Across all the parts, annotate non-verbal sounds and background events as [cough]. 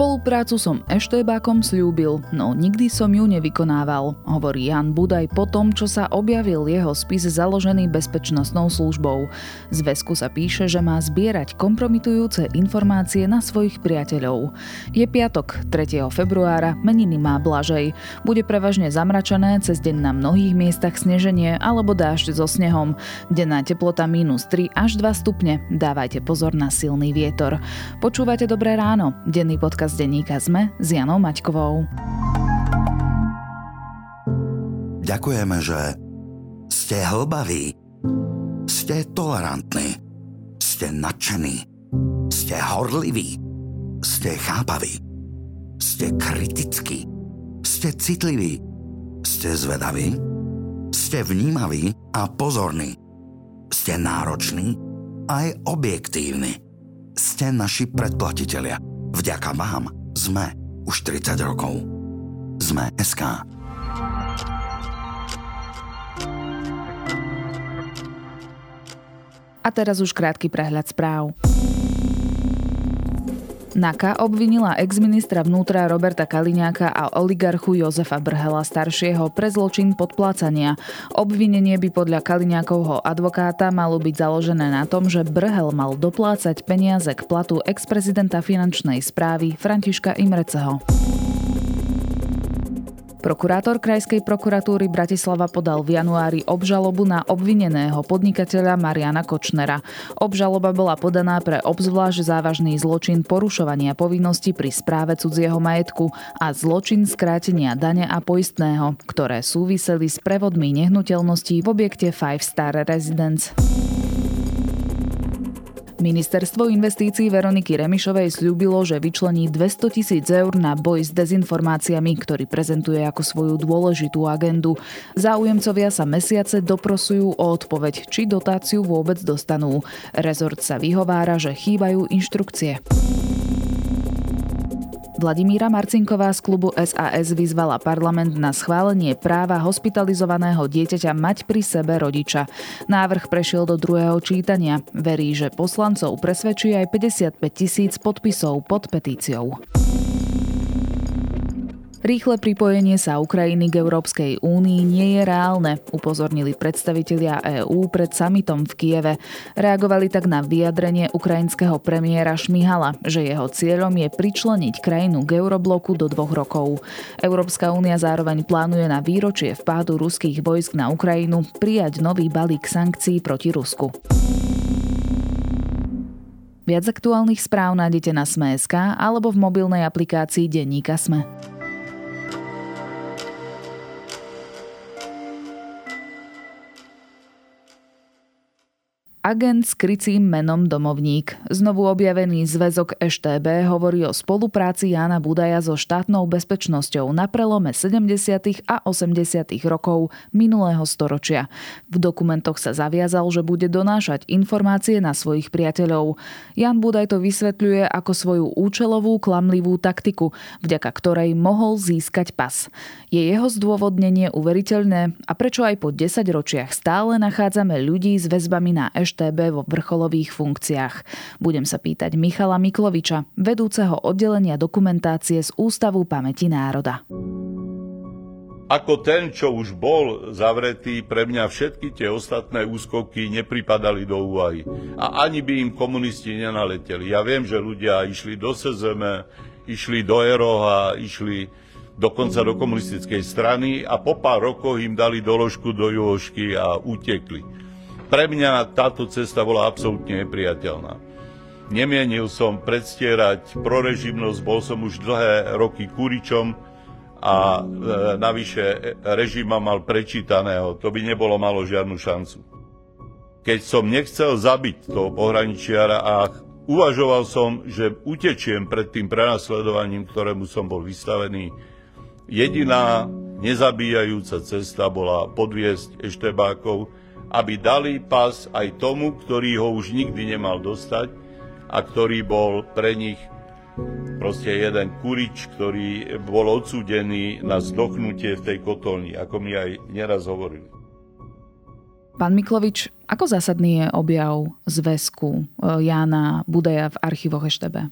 Spoluprácu som eštébákom slúbil, no nikdy som ju nevykonával, hovorí Jan Budaj po tom, čo sa objavil jeho spis založený bezpečnostnou službou. Z väzku sa píše, že má zbierať kompromitujúce informácie na svojich priateľov. Je piatok, 3. februára, meniny má Blažej. Bude prevažne zamračené, cez deň na mnohých miestach sneženie alebo dážď so snehom. Denná teplota minus 3 až 2 stupne. Dávajte pozor na silný vietor. Počúvate Dobré ráno, denný podcast podcast denníka ZME s Janou Maťkovou. Ďakujeme, že ste hlbaví, ste tolerantní, ste nadšení, ste horliví, ste chápaví, ste kritickí, ste citliví, ste zvedaví, ste vnímaví a pozorní, ste nároční aj objektívni. Ste naši predplatitelia – Vďaka vám sme už 30 rokov. Sme SK. A teraz už krátky prehľad správ. NAKA obvinila exministra vnútra Roberta Kaliňáka a oligarchu Jozefa Brhela staršieho pre zločin podplácania. Obvinenie by podľa Kaliňákovho advokáta malo byť založené na tom, že Brhel mal doplácať peniaze k platu ex-prezidenta finančnej správy Františka Imreceho. Prokurátor Krajskej prokuratúry Bratislava podal v januári obžalobu na obvineného podnikateľa Mariana Kočnera. Obžaloba bola podaná pre obzvlášť závažný zločin porušovania povinnosti pri správe cudzieho majetku a zločin skrátenia dane a poistného, ktoré súviseli s prevodmi nehnuteľností v objekte Five Star Residence. Ministerstvo investícií Veroniky Remišovej slúbilo, že vyčlení 200 tisíc eur na boj s dezinformáciami, ktorý prezentuje ako svoju dôležitú agendu. Záujemcovia sa mesiace doprosujú o odpoveď, či dotáciu vôbec dostanú. Rezort sa vyhovára, že chýbajú inštrukcie. Vladimíra Marcinková z klubu SAS vyzvala parlament na schválenie práva hospitalizovaného dieťaťa mať pri sebe rodiča. Návrh prešiel do druhého čítania. Verí, že poslancov presvedčí aj 55 tisíc podpisov pod petíciou. Rýchle pripojenie sa Ukrajiny k Európskej únii nie je reálne, upozornili predstavitelia EÚ pred samitom v Kieve. Reagovali tak na vyjadrenie ukrajinského premiéra Šmihala, že jeho cieľom je pričleniť krajinu k eurobloku do dvoch rokov. Európska únia zároveň plánuje na výročie vpádu ruských vojsk na Ukrajinu prijať nový balík sankcií proti Rusku. Viac aktuálnych správ nájdete na Sme.sk alebo v mobilnej aplikácii Denníka Sme. Agent s krycím menom Domovník. Znovu objavený zväzok EŠTB hovorí o spolupráci Jána Budaja so štátnou bezpečnosťou na prelome 70. a 80. rokov minulého storočia. V dokumentoch sa zaviazal, že bude donášať informácie na svojich priateľov. Jan Budaj to vysvetľuje ako svoju účelovú klamlivú taktiku, vďaka ktorej mohol získať pas. Je jeho zdôvodnenie uveriteľné a prečo aj po 10 ročiach stále nachádzame ľudí s väzbami na EŠTB EŠTB vo vrcholových funkciách. Budem sa pýtať Michala Mikloviča, vedúceho oddelenia dokumentácie z Ústavu pamäti národa. Ako ten, čo už bol zavretý, pre mňa všetky tie ostatné úskoky nepripadali do úvahy. A ani by im komunisti nenaleteli. Ja viem, že ľudia išli do SZM, išli do Eroha, išli dokonca do komunistickej strany a po pár rokoch im dali doložku do Jošky a utekli. Pre mňa táto cesta bola absolútne nepriateľná. Nemienil som predstierať prorežimnosť, bol som už dlhé roky kuričom a e, navyše režima mal prečítaného. To by nebolo malo žiadnu šancu. Keď som nechcel zabiť toho pohraničiara a uvažoval som, že utečiem pred tým prenasledovaním, ktorému som bol vystavený, jediná nezabíjajúca cesta bola podviesť eštebákov, aby dali pas aj tomu, ktorý ho už nikdy nemal dostať a ktorý bol pre nich proste jeden kurič, ktorý bol odsúdený na zdochnutie v tej kotolni, ako mi aj neraz hovorili. Pán Miklovič, ako zásadný je objav zväzku e, Jána Budeja v archívoch Eštebe?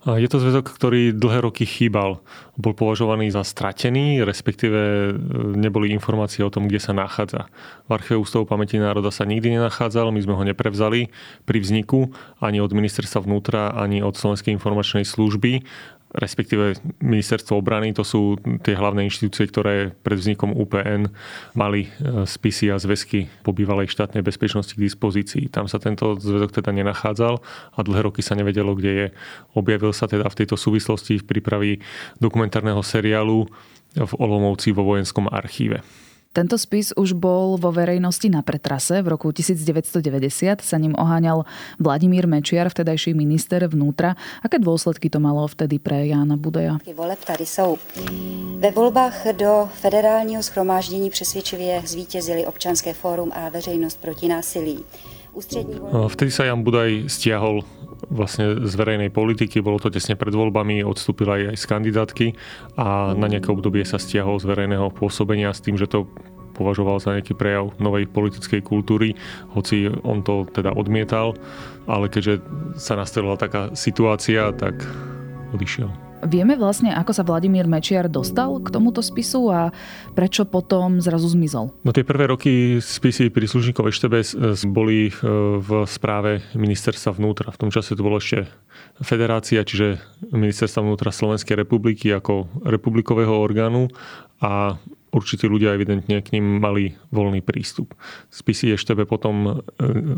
Je to zväzok, ktorý dlhé roky chýbal. Bol považovaný za stratený, respektíve e, neboli informácie o tom, kde sa nachádza. V archíve Ústavu pamäti národa sa nikdy nenachádzal, my sme ho neprevzali pri vzniku ani od ministerstva vnútra, ani od Slovenskej informačnej služby respektíve ministerstvo obrany, to sú tie hlavné inštitúcie, ktoré pred vznikom UPN mali e, spisy a zväzky po bývalej štátnej bezpečnosti k dispozícii. Tam sa tento zväzok teda nenachádzal a dlhé roky sa nevedelo, kde je. Objavil sa teda v tejto súvislosti v prípravi dokumentárneho seriálu v Olomovci vo vojenskom archíve. Tento spis už bol vo verejnosti na pretrase. V roku 1990 sa ním oháňal Vladimír Mečiar, vtedajší minister vnútra. Aké dôsledky to malo vtedy pre Jána Budeja? Voleb tady jsou. Ve volbách do federálního schromáždění přesvědčivě zvítězili občanské fórum a veřejnost proti násilí. Vtedy sa Jan Budaj stiahol vlastne z verejnej politiky, bolo to tesne pred voľbami, odstúpil aj, aj z kandidátky a na nejaké obdobie sa stiahol z verejného pôsobenia s tým, že to považoval za nejaký prejav novej politickej kultúry, hoci on to teda odmietal, ale keďže sa nastavila taká situácia, tak odišiel. Vieme vlastne, ako sa Vladimír Mečiar dostal k tomuto spisu a prečo potom zrazu zmizol? No tie prvé roky spisy príslušníkov EŠTB boli e, v správe ministerstva vnútra. V tom čase to bolo ešte federácia, čiže ministerstva vnútra Slovenskej republiky ako republikového orgánu a určití ľudia evidentne k ním mali voľný prístup. Spisy EŠTB potom e,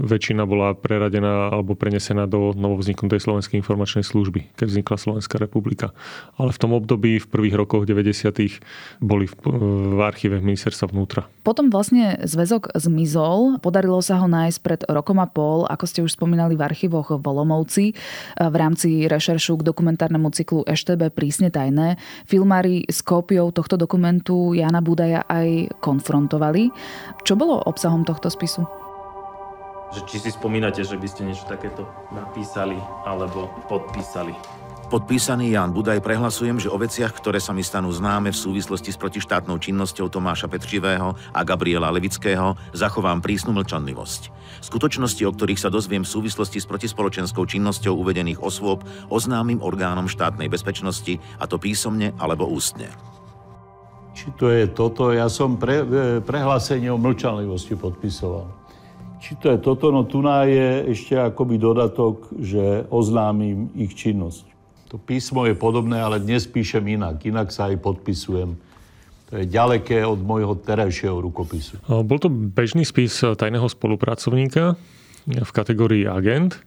väčšina bola preradená alebo prenesená do novovzniknutej Slovenskej informačnej služby, keď vznikla Slovenská republika. Ale v tom období, v prvých rokoch 90. boli v, v archíve ministerstva vnútra. Potom vlastne zväzok zmizol. Podarilo sa ho nájsť pred rokom a pol, ako ste už spomínali v archívoch v Olomovci, v rámci rešeršu k dokumentárnemu cyklu EŠTB prísne tajné. Filmári s kópiou tohto dokumentu Jana Budaja aj konfrontovali. Čo bolo obsahom tohto spisu? Že či si spomínate, že by ste niečo takéto napísali alebo podpísali? Podpísaný Jan Budaj prehlasujem, že o veciach, ktoré sa mi stanú známe v súvislosti s protištátnou činnosťou Tomáša Petřivého a Gabriela Levického, zachovám prísnu mlčanlivosť. Skutočnosti, o ktorých sa dozviem v súvislosti s protispoločenskou činnosťou uvedených osôb, oznámim orgánom štátnej bezpečnosti, a to písomne alebo ústne. Či to je toto, ja som pre, e, prehlásenie o mlčanlivosti podpisoval. Či to je toto, no tu je ešte akoby dodatok, že oznámim ich činnosť. To písmo je podobné, ale dnes píšem inak. Inak sa aj podpisujem. To je ďaleké od môjho terajšieho rukopisu. Bol to bežný spis tajného spolupracovníka v kategórii agent.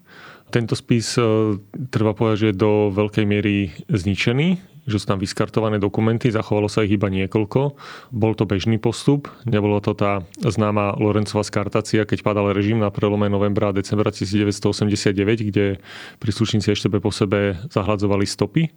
Tento spis e, treba povedať, že je do veľkej miery zničený že sú tam vyskartované dokumenty, zachovalo sa ich iba niekoľko. Bol to bežný postup, nebolo to tá známa Lorencová skartácia, keď padal režim na prelome novembra a decembra 1989, kde príslušníci ešte po sebe zahladzovali stopy.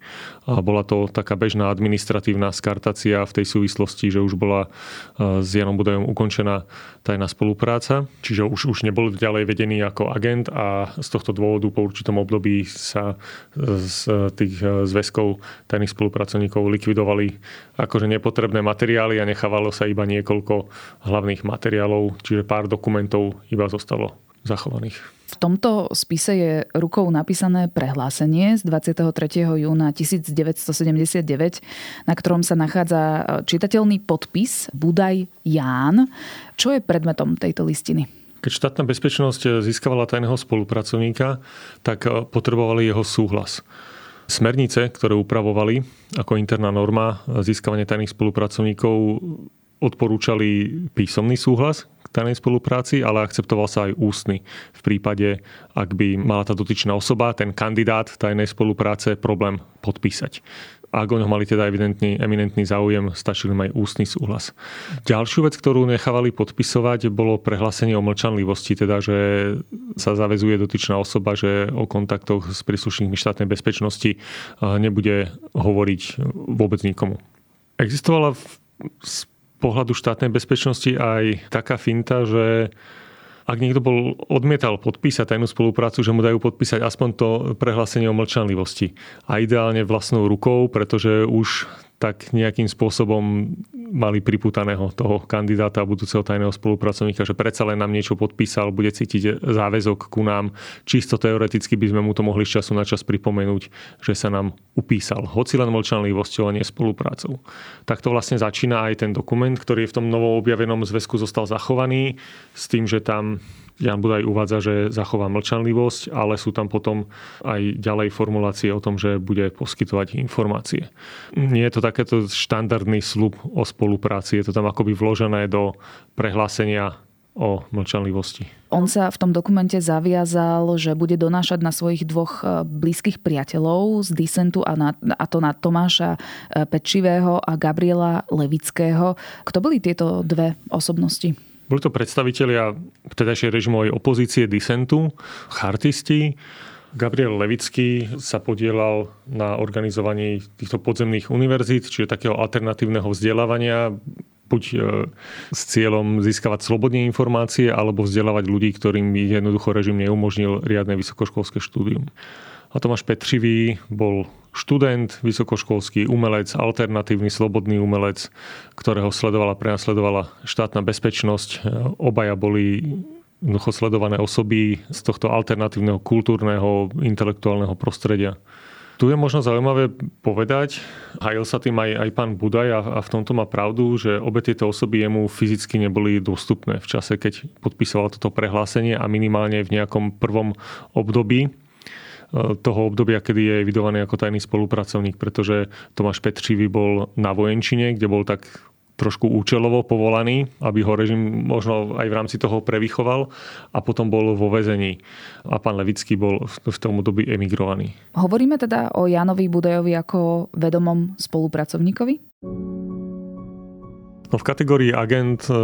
A bola to taká bežná administratívna skartácia v tej súvislosti, že už bola e, s Janom Budajom ukončená tajná spolupráca, čiže už, už nebol ďalej vedený ako agent a z tohto dôvodu po určitom období sa z tých e, zväzkov tajných spolupracovníkov likvidovali akože nepotrebné materiály a nechávalo sa iba niekoľko hlavných materiálov, čiže pár dokumentov iba zostalo zachovaných. V tomto spise je rukou napísané prehlásenie z 23. júna 1979, na ktorom sa nachádza čitateľný podpis Budaj Ján. Čo je predmetom tejto listiny? Keď štátna bezpečnosť získavala tajného spolupracovníka, tak potrebovali jeho súhlas. Smernice, ktoré upravovali ako interná norma získavanie tajných spolupracovníkov, odporúčali písomný súhlas k tajnej spolupráci, ale akceptoval sa aj ústny. V prípade, ak by mala tá dotyčná osoba, ten kandidát tajnej spolupráce, problém podpísať ak o ňo mali teda evidentný, eminentný záujem, stačili aj ústny súhlas. Ďalšiu vec, ktorú nechávali podpisovať, bolo prehlásenie o mlčanlivosti, teda že sa zavezuje dotyčná osoba, že o kontaktoch s príslušníkmi štátnej bezpečnosti nebude hovoriť vôbec nikomu. Existovala z pohľadu štátnej bezpečnosti aj taká finta, že ak niekto bol odmietal podpísať tajnú spoluprácu, že mu dajú podpísať aspoň to prehlásenie o mlčanlivosti. A ideálne vlastnou rukou, pretože už tak nejakým spôsobom mali priputaného toho kandidáta a budúceho tajného spolupracovníka, že predsa len nám niečo podpísal, bude cítiť záväzok ku nám. Čisto teoreticky by sme mu to mohli z času na čas pripomenúť, že sa nám upísal. Hoci len mlčanlivosťou a nie spoluprácou. Tak to vlastne začína aj ten dokument, ktorý v tom novo objavenom zväzku zostal zachovaný s tým, že tam Jan Budaj uvádza, že zachová mlčanlivosť, ale sú tam potom aj ďalej formulácie o tom, že bude poskytovať informácie. Nie je to takéto štandardný slub o spolupráci, je to tam akoby vložené do prehlásenia o mlčanlivosti. On sa v tom dokumente zaviazal, že bude donášať na svojich dvoch e, blízkych priateľov z disentu a, na, a to na Tomáša e, Pečivého a Gabriela Levického. Kto boli tieto dve osobnosti? Boli to predstavitelia vtedajšej režimovej opozície disentu, chartisti. Gabriel Levický sa podielal na organizovaní týchto podzemných univerzít, čiže takého alternatívneho vzdelávania, buď e, s cieľom získavať slobodne informácie, alebo vzdelávať ľudí, ktorým jednoducho režim neumožnil riadne vysokoškolské štúdium. A Tomáš Petřivý bol študent, vysokoškolský umelec, alternatívny slobodný umelec, ktorého sledovala, prenasledovala štátna bezpečnosť. Obaja boli jednoducho sledované osoby z tohto alternatívneho kultúrneho, intelektuálneho prostredia. Tu je možno zaujímavé povedať, hajil sa tým aj, aj pán Budaj a, a v tomto má pravdu, že obe tieto osoby jemu fyzicky neboli dostupné v čase, keď podpísal toto prehlásenie a minimálne v nejakom prvom období toho obdobia, kedy je evidovaný ako tajný spolupracovník, pretože Tomáš Petřivý bol na vojenčine, kde bol tak trošku účelovo povolaný, aby ho režim možno aj v rámci toho prevychoval a potom bol vo väzení. A pán Levický bol v tom období emigrovaný. Hovoríme teda o Janovi Budajovi ako vedomom spolupracovníkovi? No v kategórii agent e,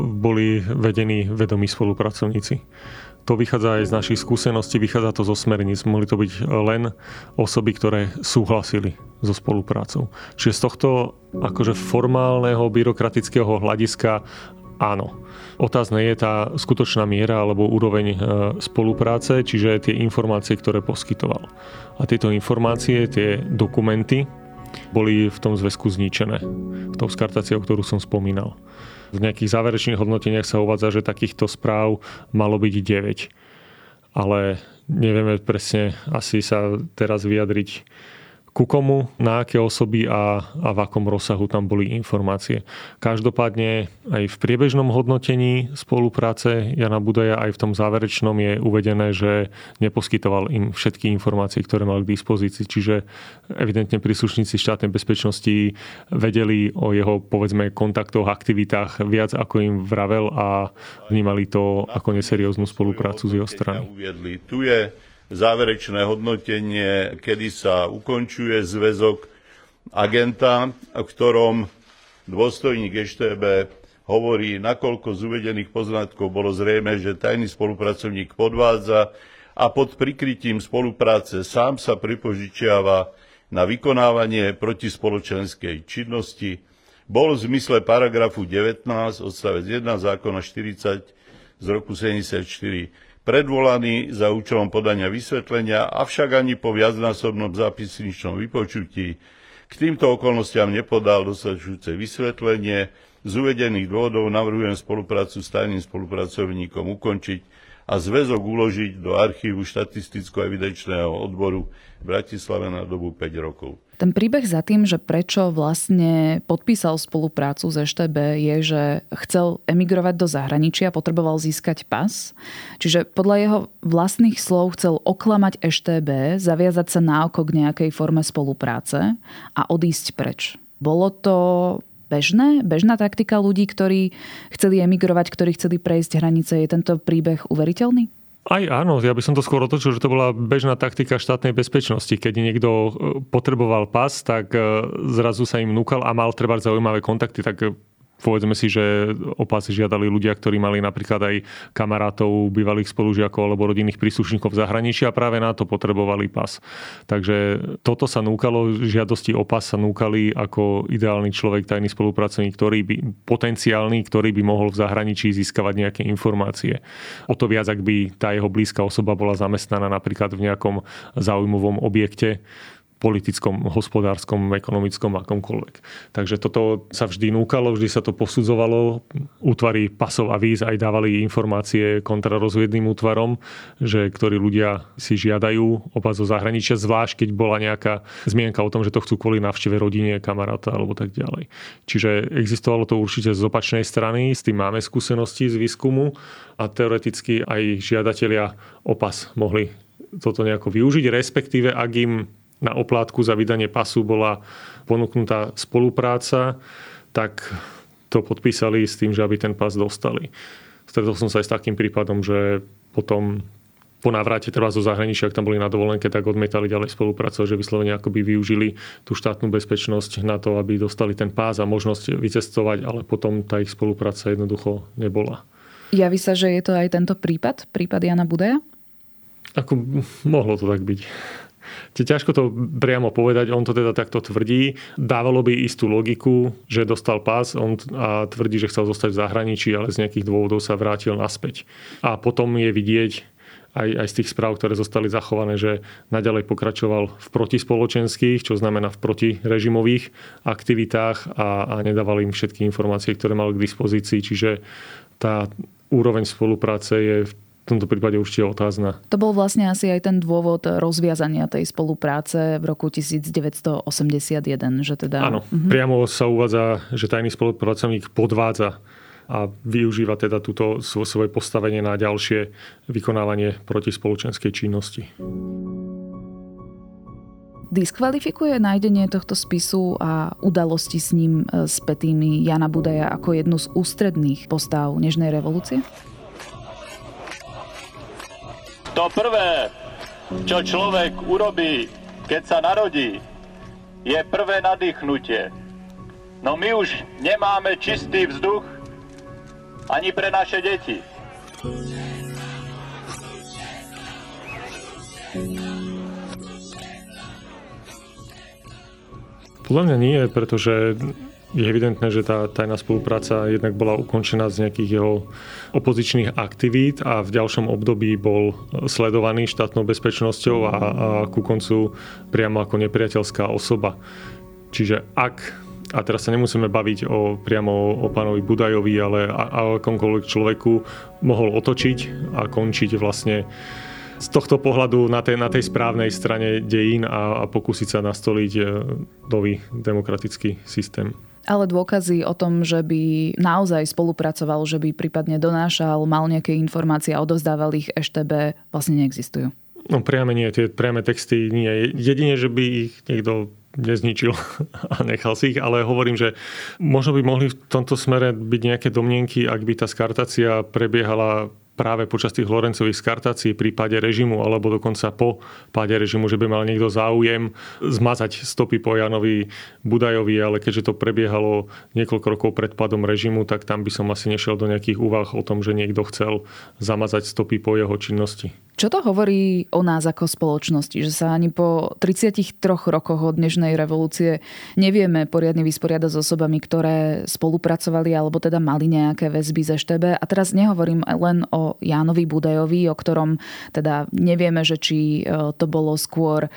boli vedení vedomí spolupracovníci to vychádza aj z našich skúseností, vychádza to zo smerníc. Mohli to byť len osoby, ktoré súhlasili so spoluprácou. Čiže z tohto akože formálneho byrokratického hľadiska áno. Otázne je tá skutočná miera alebo úroveň e, spolupráce, čiže tie informácie, ktoré poskytoval. A tieto informácie, tie dokumenty boli v tom zväzku zničené. Tou skartáciou, ktorú som spomínal. V nejakých záverečných hodnoteniach sa uvádza, že takýchto správ malo byť 9. Ale nevieme presne asi sa teraz vyjadriť ku komu, na aké osoby a, a v akom rozsahu tam boli informácie. Každopádne aj v priebežnom hodnotení spolupráce Jana Budaja aj v tom záverečnom je uvedené, že neposkytoval im všetky informácie, ktoré mal k dispozícii. Čiže evidentne príslušníci štátnej bezpečnosti vedeli o jeho povedzme kontaktoch, aktivitách viac ako im vravel a vnímali to ako neserióznu spoluprácu z jeho strany. Tu je záverečné hodnotenie, kedy sa ukončuje zväzok agenta, v ktorom dôstojník EŠTB hovorí, nakoľko z uvedených poznatkov bolo zrejme, že tajný spolupracovník podvádza a pod prikrytím spolupráce sám sa pripožičiava na vykonávanie protispoločenskej činnosti, bol v zmysle paragrafu 19 odstavec 1 zákona 40 z roku 74 predvolaný za účelom podania vysvetlenia, avšak ani po viacnásobnom zápisničnom vypočutí k týmto okolnostiam nepodal dostačujúce vysvetlenie. Z uvedených dôvodov navrhujem spoluprácu s tajným spolupracovníkom ukončiť a zväzok uložiť do archívu štatisticko-evidenčného odboru v Bratislave na dobu 5 rokov. Ten príbeh za tým, že prečo vlastne podpísal spoluprácu s EŠTB je, že chcel emigrovať do zahraničia, potreboval získať pas. Čiže podľa jeho vlastných slov chcel oklamať EŠTB, zaviazať sa na oko k nejakej forme spolupráce a odísť preč. Bolo to bežné, bežná taktika ľudí, ktorí chceli emigrovať, ktorí chceli prejsť hranice. Je tento príbeh uveriteľný? Aj áno, ja by som to skôr otočil, že to bola bežná taktika štátnej bezpečnosti. Keď niekto e, potreboval pas, tak e, zrazu sa im núkal a mal treba zaujímavé kontakty, tak e, povedzme si, že opasy žiadali ľudia, ktorí mali napríklad aj kamarátov, bývalých spolužiakov alebo rodinných príslušníkov v zahraničí a práve na to potrebovali pas. Takže toto sa núkalo, žiadosti o pas sa núkali ako ideálny človek, tajný spolupracovník, ktorý by, potenciálny, ktorý by mohol v zahraničí získavať nejaké informácie. O to viac, ak by tá jeho blízka osoba bola zamestnaná napríklad v nejakom zaujímavom objekte, politickom, hospodárskom, ekonomickom, akomkoľvek. Takže toto sa vždy núkalo, vždy sa to posudzovalo. Útvary pasov a víz aj dávali informácie kontrarozviedným útvarom, že ktorí ľudia si žiadajú oba zo zahraničia, zvlášť keď bola nejaká zmienka o tom, že to chcú kvôli návšteve rodine, kamaráta alebo tak ďalej. Čiže existovalo to určite z opačnej strany, s tým máme skúsenosti z výskumu a teoreticky aj žiadatelia opas mohli toto nejako využiť, respektíve ak im na oplátku za vydanie pasu bola ponúknutá spolupráca, tak to podpísali s tým, že aby ten pas dostali. Stretol som sa aj s takým prípadom, že potom po návrate trvá zo zahraničia, ak tam boli na dovolenke, tak odmietali ďalej spolupracovať, že vyslovene akoby využili tú štátnu bezpečnosť na to, aby dostali ten pás a možnosť vycestovať, ale potom tá ich spolupráca jednoducho nebola. Javí sa, že je to aj tento prípad, prípad Jana Budaja? Ako mohlo to tak byť. Ťažko to priamo povedať, on to teda takto tvrdí. Dávalo by istú logiku, že dostal pás on a tvrdí, že chcel zostať v zahraničí, ale z nejakých dôvodov sa vrátil naspäť. A potom je vidieť, aj, aj z tých správ, ktoré zostali zachované, že naďalej pokračoval v protispoločenských, čo znamená v protirežimových aktivitách a, a nedával im všetky informácie, ktoré mal k dispozícii. Čiže tá úroveň spolupráce je v tomto prípade určite otázna. To bol vlastne asi aj ten dôvod rozviazania tej spolupráce v roku 1981, že teda... Áno, uh-huh. priamo sa uvádza, že tajný spolupracovník podvádza a využíva teda túto svoje postavenie na ďalšie vykonávanie protispoločenskej činnosti. Diskvalifikuje nájdenie tohto spisu a udalosti s ním e, spätými Jana Budaja ako jednu z ústredných postav Nežnej revolúcie? To prvé, čo človek urobí, keď sa narodí, je prvé nadýchnutie. No my už nemáme čistý vzduch ani pre naše deti. Podľa mňa nie, pretože je evidentné, že tá tajná spolupráca jednak bola ukončená z nejakých jeho opozičných aktivít a v ďalšom období bol sledovaný štátnou bezpečnosťou a, a ku koncu priamo ako nepriateľská osoba. Čiže ak a teraz sa nemusíme baviť o, priamo o pánovi Budajovi, ale o akomkoľvek človeku mohol otočiť a končiť vlastne z tohto pohľadu na tej, na tej správnej strane dejín a, a pokúsiť sa nastoliť e, nový demokratický systém. Ale dôkazy o tom, že by naozaj spolupracoval, že by prípadne donášal, mal nejaké informácie a odovzdával ich EŠTB, vlastne neexistujú. No priame nie, tie priame texty nie. Jedine, že by ich niekto nezničil [laughs] a nechal si ich, ale hovorím, že možno by mohli v tomto smere byť nejaké domnienky, ak by tá skartácia prebiehala práve počas tých Lorencových skartácií v prípade režimu alebo dokonca po páde režimu, že by mal niekto záujem zmazať stopy po Janovi Budajovi, ale keďže to prebiehalo niekoľko rokov pred pádom režimu, tak tam by som asi nešiel do nejakých úvah o tom, že niekto chcel zamazať stopy po jeho činnosti. Čo to hovorí o nás ako spoločnosti, že sa ani po 33 rokoch od dnešnej revolúcie nevieme poriadne vysporiadať s osobami, ktoré spolupracovali alebo teda mali nejaké väzby ze štebe. A teraz nehovorím len o Jánovi Budajovi, o ktorom teda nevieme, že či e, to bolo skôr e,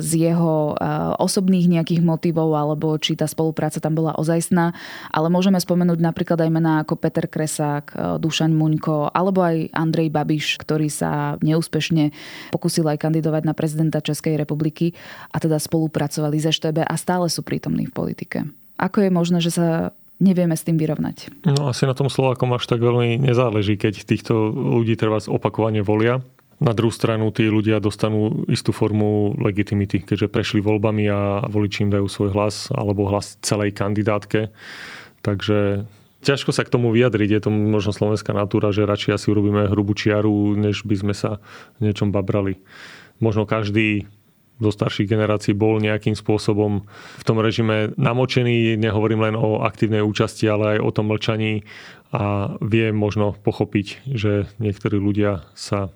z jeho e, osobných nejakých motivov alebo či tá spolupráca tam bola ozajstná. Ale môžeme spomenúť napríklad aj mená ako Peter Kresák, Dušan Muňko alebo aj Andrej Babiš, ktorý sa neúspešne pokusil aj kandidovať na prezidenta Českej republiky a teda spolupracovali ze Štebe a stále sú prítomní v politike. Ako je možné, že sa nevieme s tým vyrovnať? No asi na tom Slovákom až tak veľmi nezáleží, keď týchto ľudí treba opakovane volia. Na druhú stranu tí ľudia dostanú istú formu legitimity, keďže prešli voľbami a voliči im dajú svoj hlas alebo hlas celej kandidátke. Takže ťažko sa k tomu vyjadriť. Je to možno slovenská natúra, že radšej asi urobíme hrubú čiaru, než by sme sa niečom babrali. Možno každý zo starších generácií bol nejakým spôsobom v tom režime namočený. Nehovorím len o aktívnej účasti, ale aj o tom mlčaní a vie možno pochopiť, že niektorí ľudia sa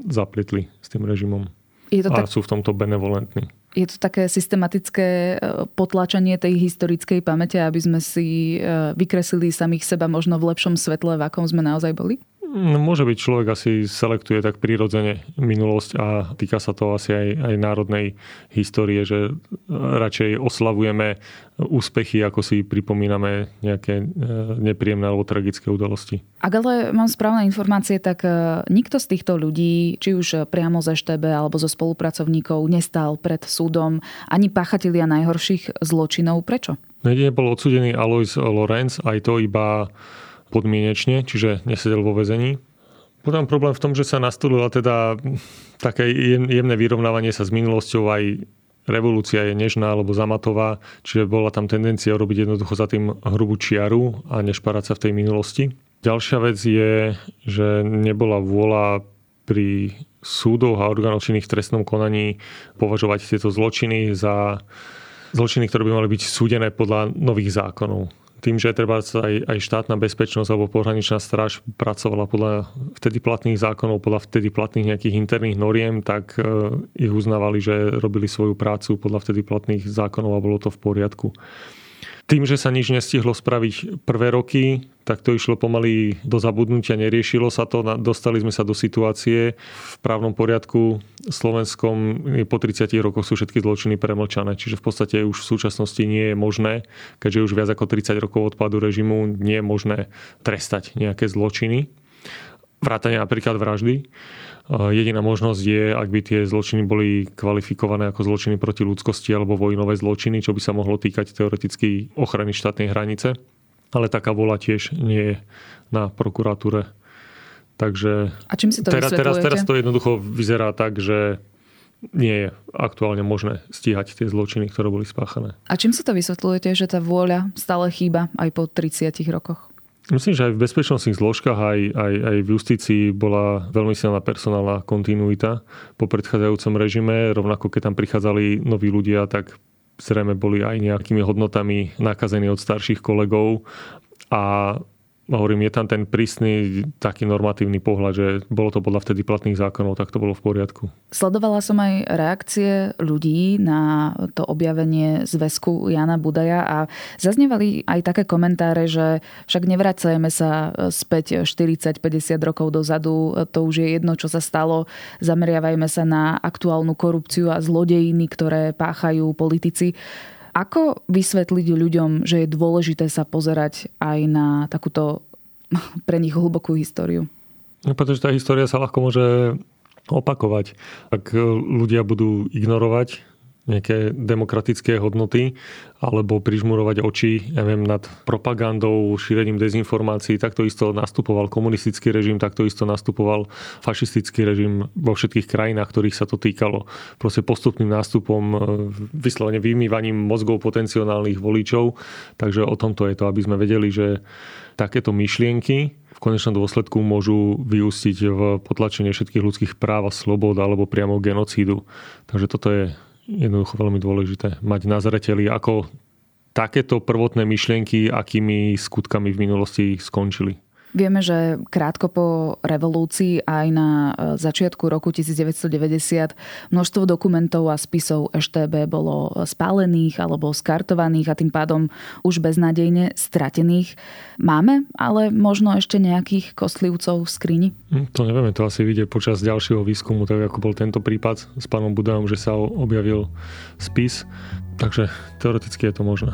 zapletli s tým režimom je to a tak... sú v tomto benevolentní je to také systematické e, potlačanie tej historickej pamäte, aby sme si e, vykreslili samých seba možno v lepšom svetle, v akom sme naozaj boli? No, môže byť človek asi selektuje tak prirodzene minulosť a týka sa to asi aj, aj národnej histórie, že radšej oslavujeme úspechy, ako si pripomíname nejaké e, nepríjemné alebo tragické udalosti. Ak ale mám správne informácie, tak e, nikto z týchto ľudí, či už priamo z EŠTB alebo zo spolupracovníkov, nestal pred súdom ani páchatelia najhorších zločinov. Prečo? Jedine bol odsudený Alois Lorenz, aj to iba podmienečne, čiže nesedel vo väzení. Potom problém v tom, že sa nastolila teda také jemné vyrovnávanie sa s minulosťou aj revolúcia je nežná alebo zamatová, čiže bola tam tendencia robiť jednoducho za tým hrubú čiaru a nešparať sa v tej minulosti. Ďalšia vec je, že nebola vôľa pri súdoch a orgánoch činných v trestnom konaní považovať tieto zločiny za zločiny, ktoré by mali byť súdené podľa nových zákonov tým, že treba aj, aj štátna bezpečnosť alebo pohraničná stráž pracovala podľa vtedy platných zákonov, podľa vtedy platných nejakých interných noriem, tak e, ich uznávali, že robili svoju prácu podľa vtedy platných zákonov a bolo to v poriadku. Tým, že sa nič nestihlo spraviť prvé roky, tak to išlo pomaly do zabudnutia, neriešilo sa to, dostali sme sa do situácie v právnom poriadku slovenskom po 30 rokoch sú všetky zločiny premlčané, čiže v podstate už v súčasnosti nie je možné, keďže už viac ako 30 rokov odpadu režimu nie je možné trestať nejaké zločiny. Vrátane napríklad vraždy. Jediná možnosť je, ak by tie zločiny boli kvalifikované ako zločiny proti ľudskosti alebo vojnové zločiny, čo by sa mohlo týkať teoreticky ochrany štátnej hranice. Ale taká vola tiež nie je na prokuratúre. Takže A čím si to teraz, teraz, teraz to jednoducho vyzerá tak, že nie je aktuálne možné stíhať tie zločiny, ktoré boli spáchané. A čím si to vysvetľujete, že tá vôľa stále chýba aj po 30 rokoch? Myslím, že aj v bezpečnostných zložkách, aj, aj, aj v justícii bola veľmi silná personálna kontinuita po predchádzajúcom režime. Rovnako keď tam prichádzali noví ľudia, tak zrejme boli aj nejakými hodnotami nakazení od starších kolegov a hovorím, je tam ten prísny taký normatívny pohľad, že bolo to podľa vtedy platných zákonov, tak to bolo v poriadku. Sledovala som aj reakcie ľudí na to objavenie zväzku Jana Budaja a zaznievali aj také komentáre, že však nevracajme sa späť 40-50 rokov dozadu, to už je jedno, čo sa stalo, zameriavajme sa na aktuálnu korupciu a zlodejiny, ktoré páchajú politici. Ako vysvetliť ľuďom, že je dôležité sa pozerať aj na takúto [laughs] pre nich hlbokú históriu? No, pretože tá história sa ľahko môže opakovať. Ak ľudia budú ignorovať nejaké demokratické hodnoty alebo prižmurovať oči neviem, nad propagandou, šírením dezinformácií. Takto isto nastupoval komunistický režim, takto isto nastupoval fašistický režim vo všetkých krajinách, ktorých sa to týkalo. Proste postupným nástupom, e, vyslovene vymývaním mozgov potenciálnych voličov. Takže o tomto je to, aby sme vedeli, že takéto myšlienky v konečnom dôsledku môžu vyústiť v potlačenie všetkých ľudských práv a slobod alebo priamo genocídu. Takže toto je jednoducho veľmi dôležité mať na zreteli, ako takéto prvotné myšlienky, akými skutkami v minulosti skončili. Vieme, že krátko po revolúcii aj na e, začiatku roku 1990 množstvo dokumentov a spisov EŠTB bolo spálených alebo skartovaných a tým pádom už beznádejne stratených. Máme ale možno ešte nejakých kostlivcov v skrini? Hm, to nevieme, to asi vidieť počas ďalšieho výskumu, tak ako bol tento prípad s pánom Budajom, že sa objavil spis. Takže teoreticky je to možné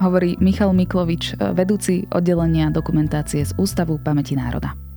hovorí Michal Miklovič, vedúci oddelenia dokumentácie z Ústavu pamäti národa.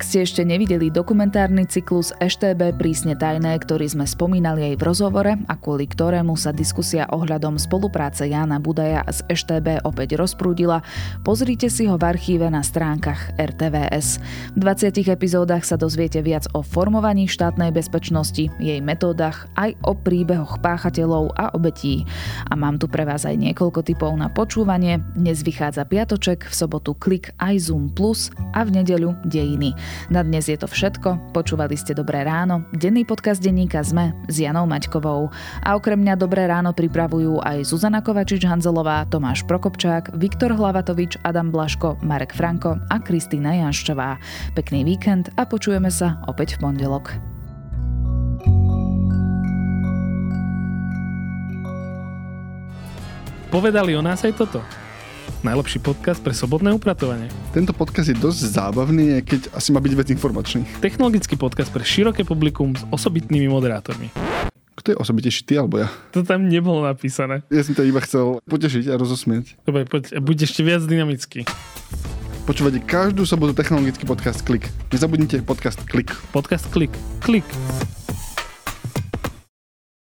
Ak ste ešte nevideli dokumentárny cyklus EŠTB prísne tajné, ktorý sme spomínali aj v rozhovore a kvôli ktorému sa diskusia ohľadom spolupráce Jána Budaja s EŠTB opäť rozprúdila, pozrite si ho v archíve na stránkach RTVS. V 20 epizódach sa dozviete viac o formovaní štátnej bezpečnosti, jej metódach, aj o príbehoch páchateľov a obetí. A mám tu pre vás aj niekoľko typov na počúvanie. Dnes vychádza piatoček, v sobotu klik aj Zoom Plus a v nedeľu dejiny. Na dnes je to všetko. Počúvali ste Dobré ráno, denný podcast denníka ZME s Janou Maťkovou. A okrem mňa Dobré ráno pripravujú aj Zuzana Kovačič-Hanzelová, Tomáš Prokopčák, Viktor Hlavatovič, Adam Blaško, Marek Franko a Kristýna Janščová. Pekný víkend a počujeme sa opäť v pondelok. povedali o nás aj toto. Najlepší podcast pre sobotné upratovanie. Tento podcast je dosť zábavný, keď asi má byť vec informačný. Technologický podcast pre široké publikum s osobitnými moderátormi. Kto je osobitejší, ty alebo ja? To tam nebolo napísané. Ja som to iba chcel potešiť a rozosmieť. Dobre, poď, buď ešte viac dynamický. Počúvate každú sobotu technologický podcast Klik. Nezabudnite podcast Klik. Podcast Klik. Klik.